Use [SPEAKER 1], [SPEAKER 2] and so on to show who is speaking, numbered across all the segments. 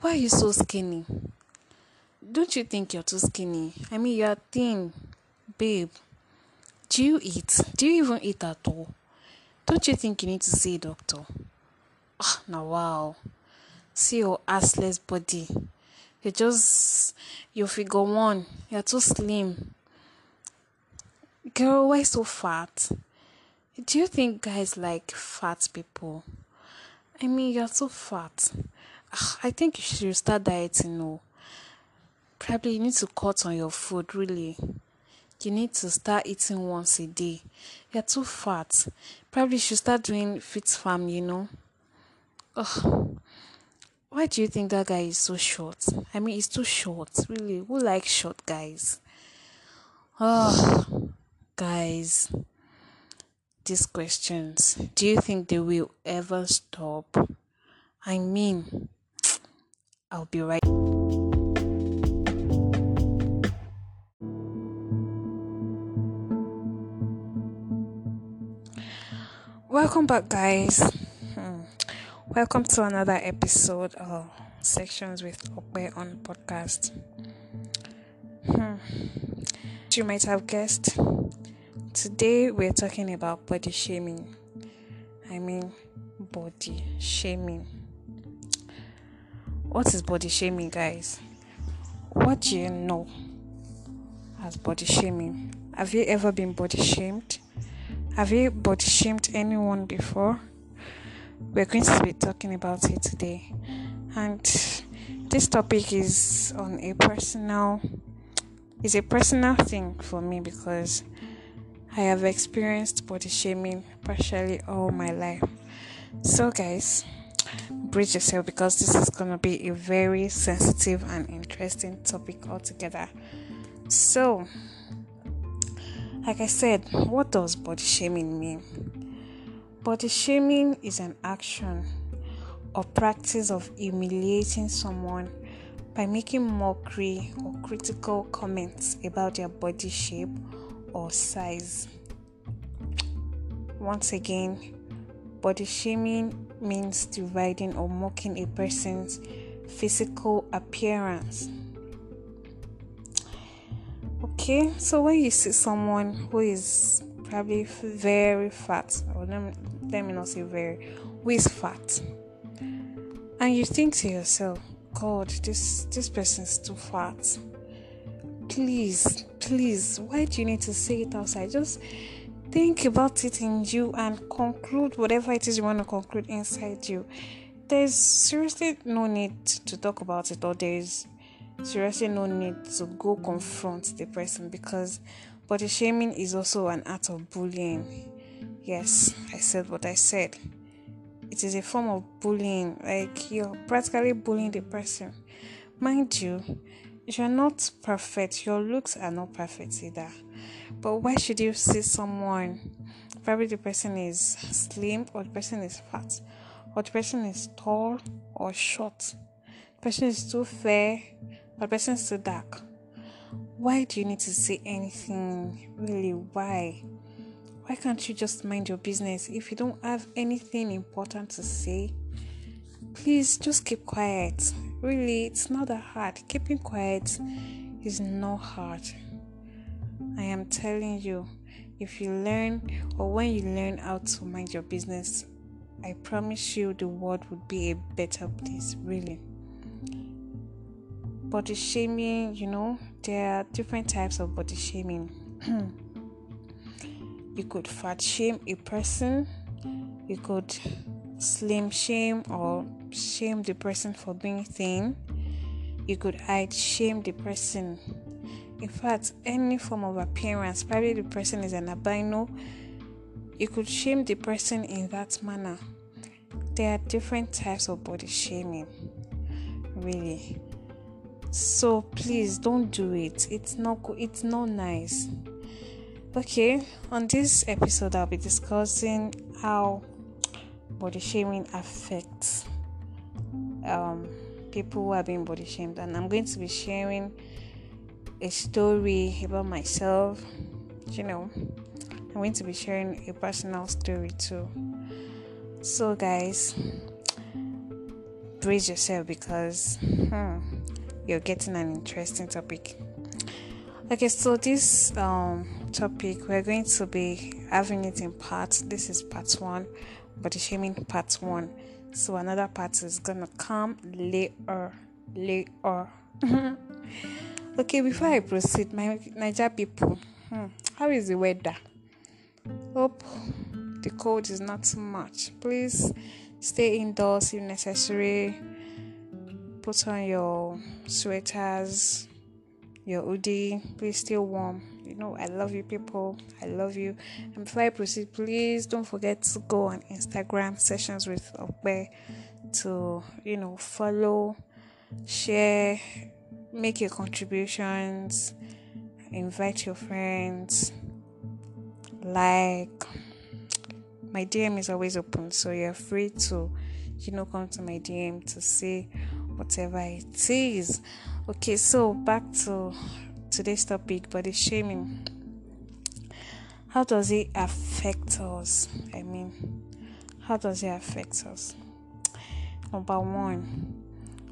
[SPEAKER 1] why are you so skinny? Don't you think you're too skinny? I mean, you're thin, babe. Do you eat? Do you even eat at all? Don't you think you need to see a doctor? Ah, now wow. See your assless body. You're just, you figure one. You're too slim. Girl, why so fat? Do you think guys like fat people? I mean, you're so fat. Ugh, I think you should start dieting. No, probably you need to cut on your food. Really, you need to start eating once a day. You're too fat. Probably you should start doing fit farm. You know. Ugh. Why do you think that guy is so short? I mean, he's too short. Really, who likes short guys? Oh, guys these questions, do you think they will ever stop? I mean, I'll be right. Welcome back, guys. Hmm. Welcome to another episode of Sessions with Okwe on podcast. Hmm. You might have guessed Today we're talking about body shaming. I mean, body shaming. What is body shaming, guys? What do you know as body shaming? Have you ever been body shamed? Have you body shamed anyone before? We're going to be talking about it today. And this topic is on a personal is a personal thing for me because I have experienced body shaming partially all my life. So, guys, brace yourself because this is going to be a very sensitive and interesting topic altogether. So, like I said, what does body shaming mean? Body shaming is an action or practice of humiliating someone by making mockery or critical comments about their body shape or size. Once again, body shaming means deriding or mocking a person's physical appearance. Okay, so when you see someone who is probably very fat, or let me, let me not say very, who is fat, and you think to yourself, God, this this person's too fat please, please, why do you need to say it outside? Just think about it in you and conclude whatever it is you want to conclude inside you. There's seriously no need to talk about it, or there's seriously no need to go confront the person because body shaming is also an act of bullying. Yes, I said what I said. It is a form of bullying, like you're practically bullying the person. Mind you, you're not perfect, your looks are not perfect either. But why should you see someone? Probably the person is slim, or the person is fat, or the person is tall or short, the person is too fair, or the person is too dark. Why do you need to say anything? Really, why? Why can't you just mind your business? If you don't have anything important to say, please just keep quiet Really, it's not that hard. Keeping quiet is not hard. I am telling you, if you learn or when you learn how to mind your business, I promise you the world would be a better place, really. Body shaming, you know, there are different types of body shaming. you could fat shame a person, you could slim shame or shame the person for being thin. You could hide shame the person. In fact, any form of appearance, probably the person is an albino, you could shame the person in that manner. There are different types of body shaming, really. So please don't do it. It's not it's not nice. Okay, on this episode I'll be discussing how body shaming affects um, people who are being body shamed, and I'm going to be sharing a story about myself. You know, I'm going to be sharing a personal story too. So, guys, brace yourself because hmm, you're getting an interesting topic. Okay, so this um, topic we're going to be having it in parts. This is part one, body shaming part one. So another part is gonna come later. Later. okay, before I proceed, my Niger people, hmm, how is the weather? Hope the cold is not too much. Please stay indoors if necessary. Put on your sweaters, your hoodie. Please stay warm. You know, I love you, people. I love you. And before I proceed, please don't forget to go on Instagram sessions with Okbe to, you know, follow, share, make your contributions, invite your friends, like my DM is always open, so you're free to, you know, come to my DM to see whatever it is. Okay, so back to today's topic body shaming. How does it affect us? I mean, how does it affect us? Number one,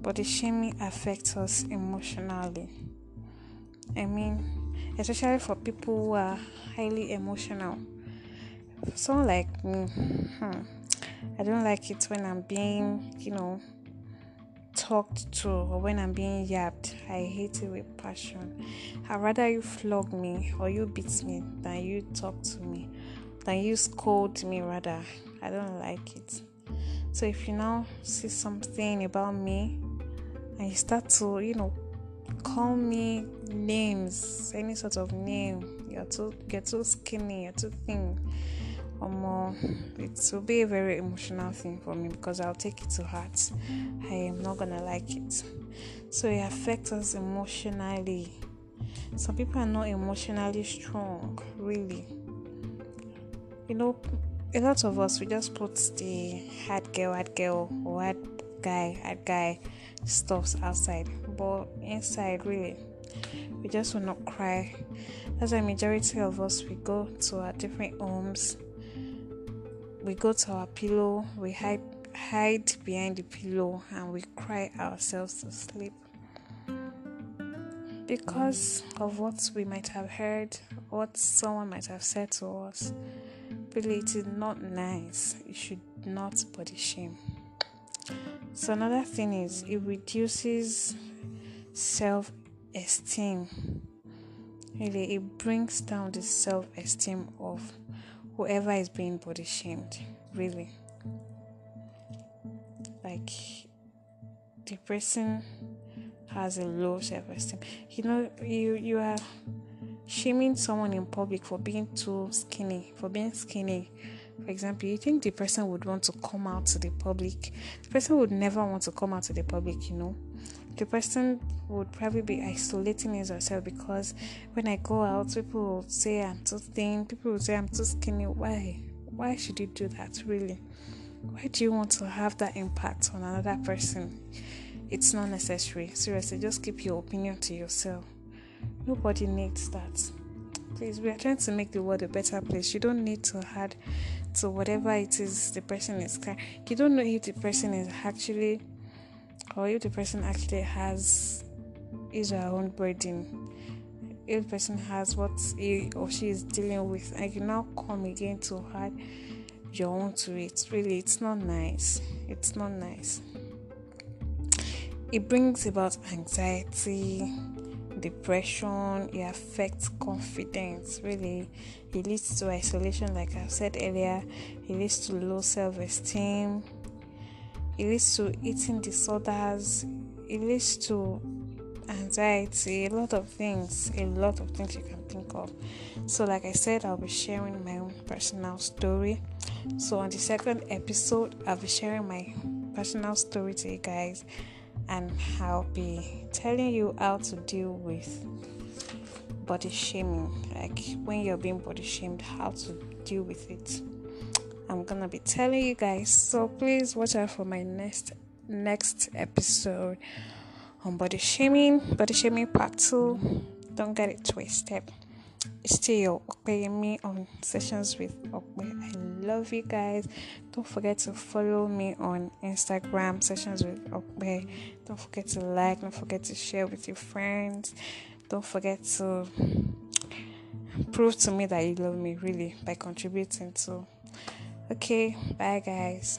[SPEAKER 1] body shaming affects us emotionally. I mean, especially for people who are highly emotional someone like me, hmm, I don't like it when I'm being, you know, talked to or when I'm being yapped. I hate it with passion. I'd rather you flog me or you beat me than you talk to me, than you scold me, rather. I don't like it. So if you now see something about me and you start to, you know, call me names, any sort of name, you're too, you're too skinny, you're too thin um, it will be a very emotional thing for me because I'll take it to heart. I am not gonna like it. So it affects us emotionally. Some people are not emotionally strong, really. You know, a lot of us we just put the hard girl, hard girl, or hard guy, hard guy stuffs outside, but inside, really, we just will not cry. That's why majority of us we go to our different homes we go to our pillow, we hide hide behind the pillow and we cry ourselves to sleep. Because of what we might have heard, what someone might have said to us, really it is not nice. You should not body shame. So another thing is it reduces self esteem. Really, it brings down the self esteem of whoever is being body shamed, really. Like the person has a low self esteem. You know, you you are shaming someone in public for being too skinny, for being skinny. For example, you think the person would want to come out to the public. The person would never want to come out to the public, you know the person would probably be isolating herself because when I go out, people will say I'm too thin, people will say I'm too skinny. Why? Why should you do that, really? Why do you want to have that impact on another person? It's not necessary. Seriously, just keep your opinion to yourself. Nobody needs that. Please, we are trying to make the world a better place. You don't need to add to whatever it is the person is. You don't know if the person is actually or if the person actually has is her own burden, if the person has what he or she is dealing with, and you now come again to add your own to it, really, it's not nice. It's not nice. It brings about anxiety, depression, it affects confidence, really. It leads to isolation, like I said earlier, it leads to low self esteem it leads to eating disorders, it leads to anxiety, a lot of things, a lot of things you can think of. So, like I said, I'll be sharing my own personal story. So, on the second episode, I'll be sharing my personal story to you guys, and I'll be telling you how to deal with body shaming, like when you're being body shamed, how to deal with it. I'm gonna be telling you guys. So please watch out for my next next episode on body shaming, body shaming part two. Don't get it twisted. Still Okpeyemi on sessions with Okpe. I love you guys. Don't forget to follow me on Instagram, Sessions with Okbe. Don't forget to like, don't forget to share with your friends. Don't forget to prove to me that you love me really by contributing to. Okay, bye guys.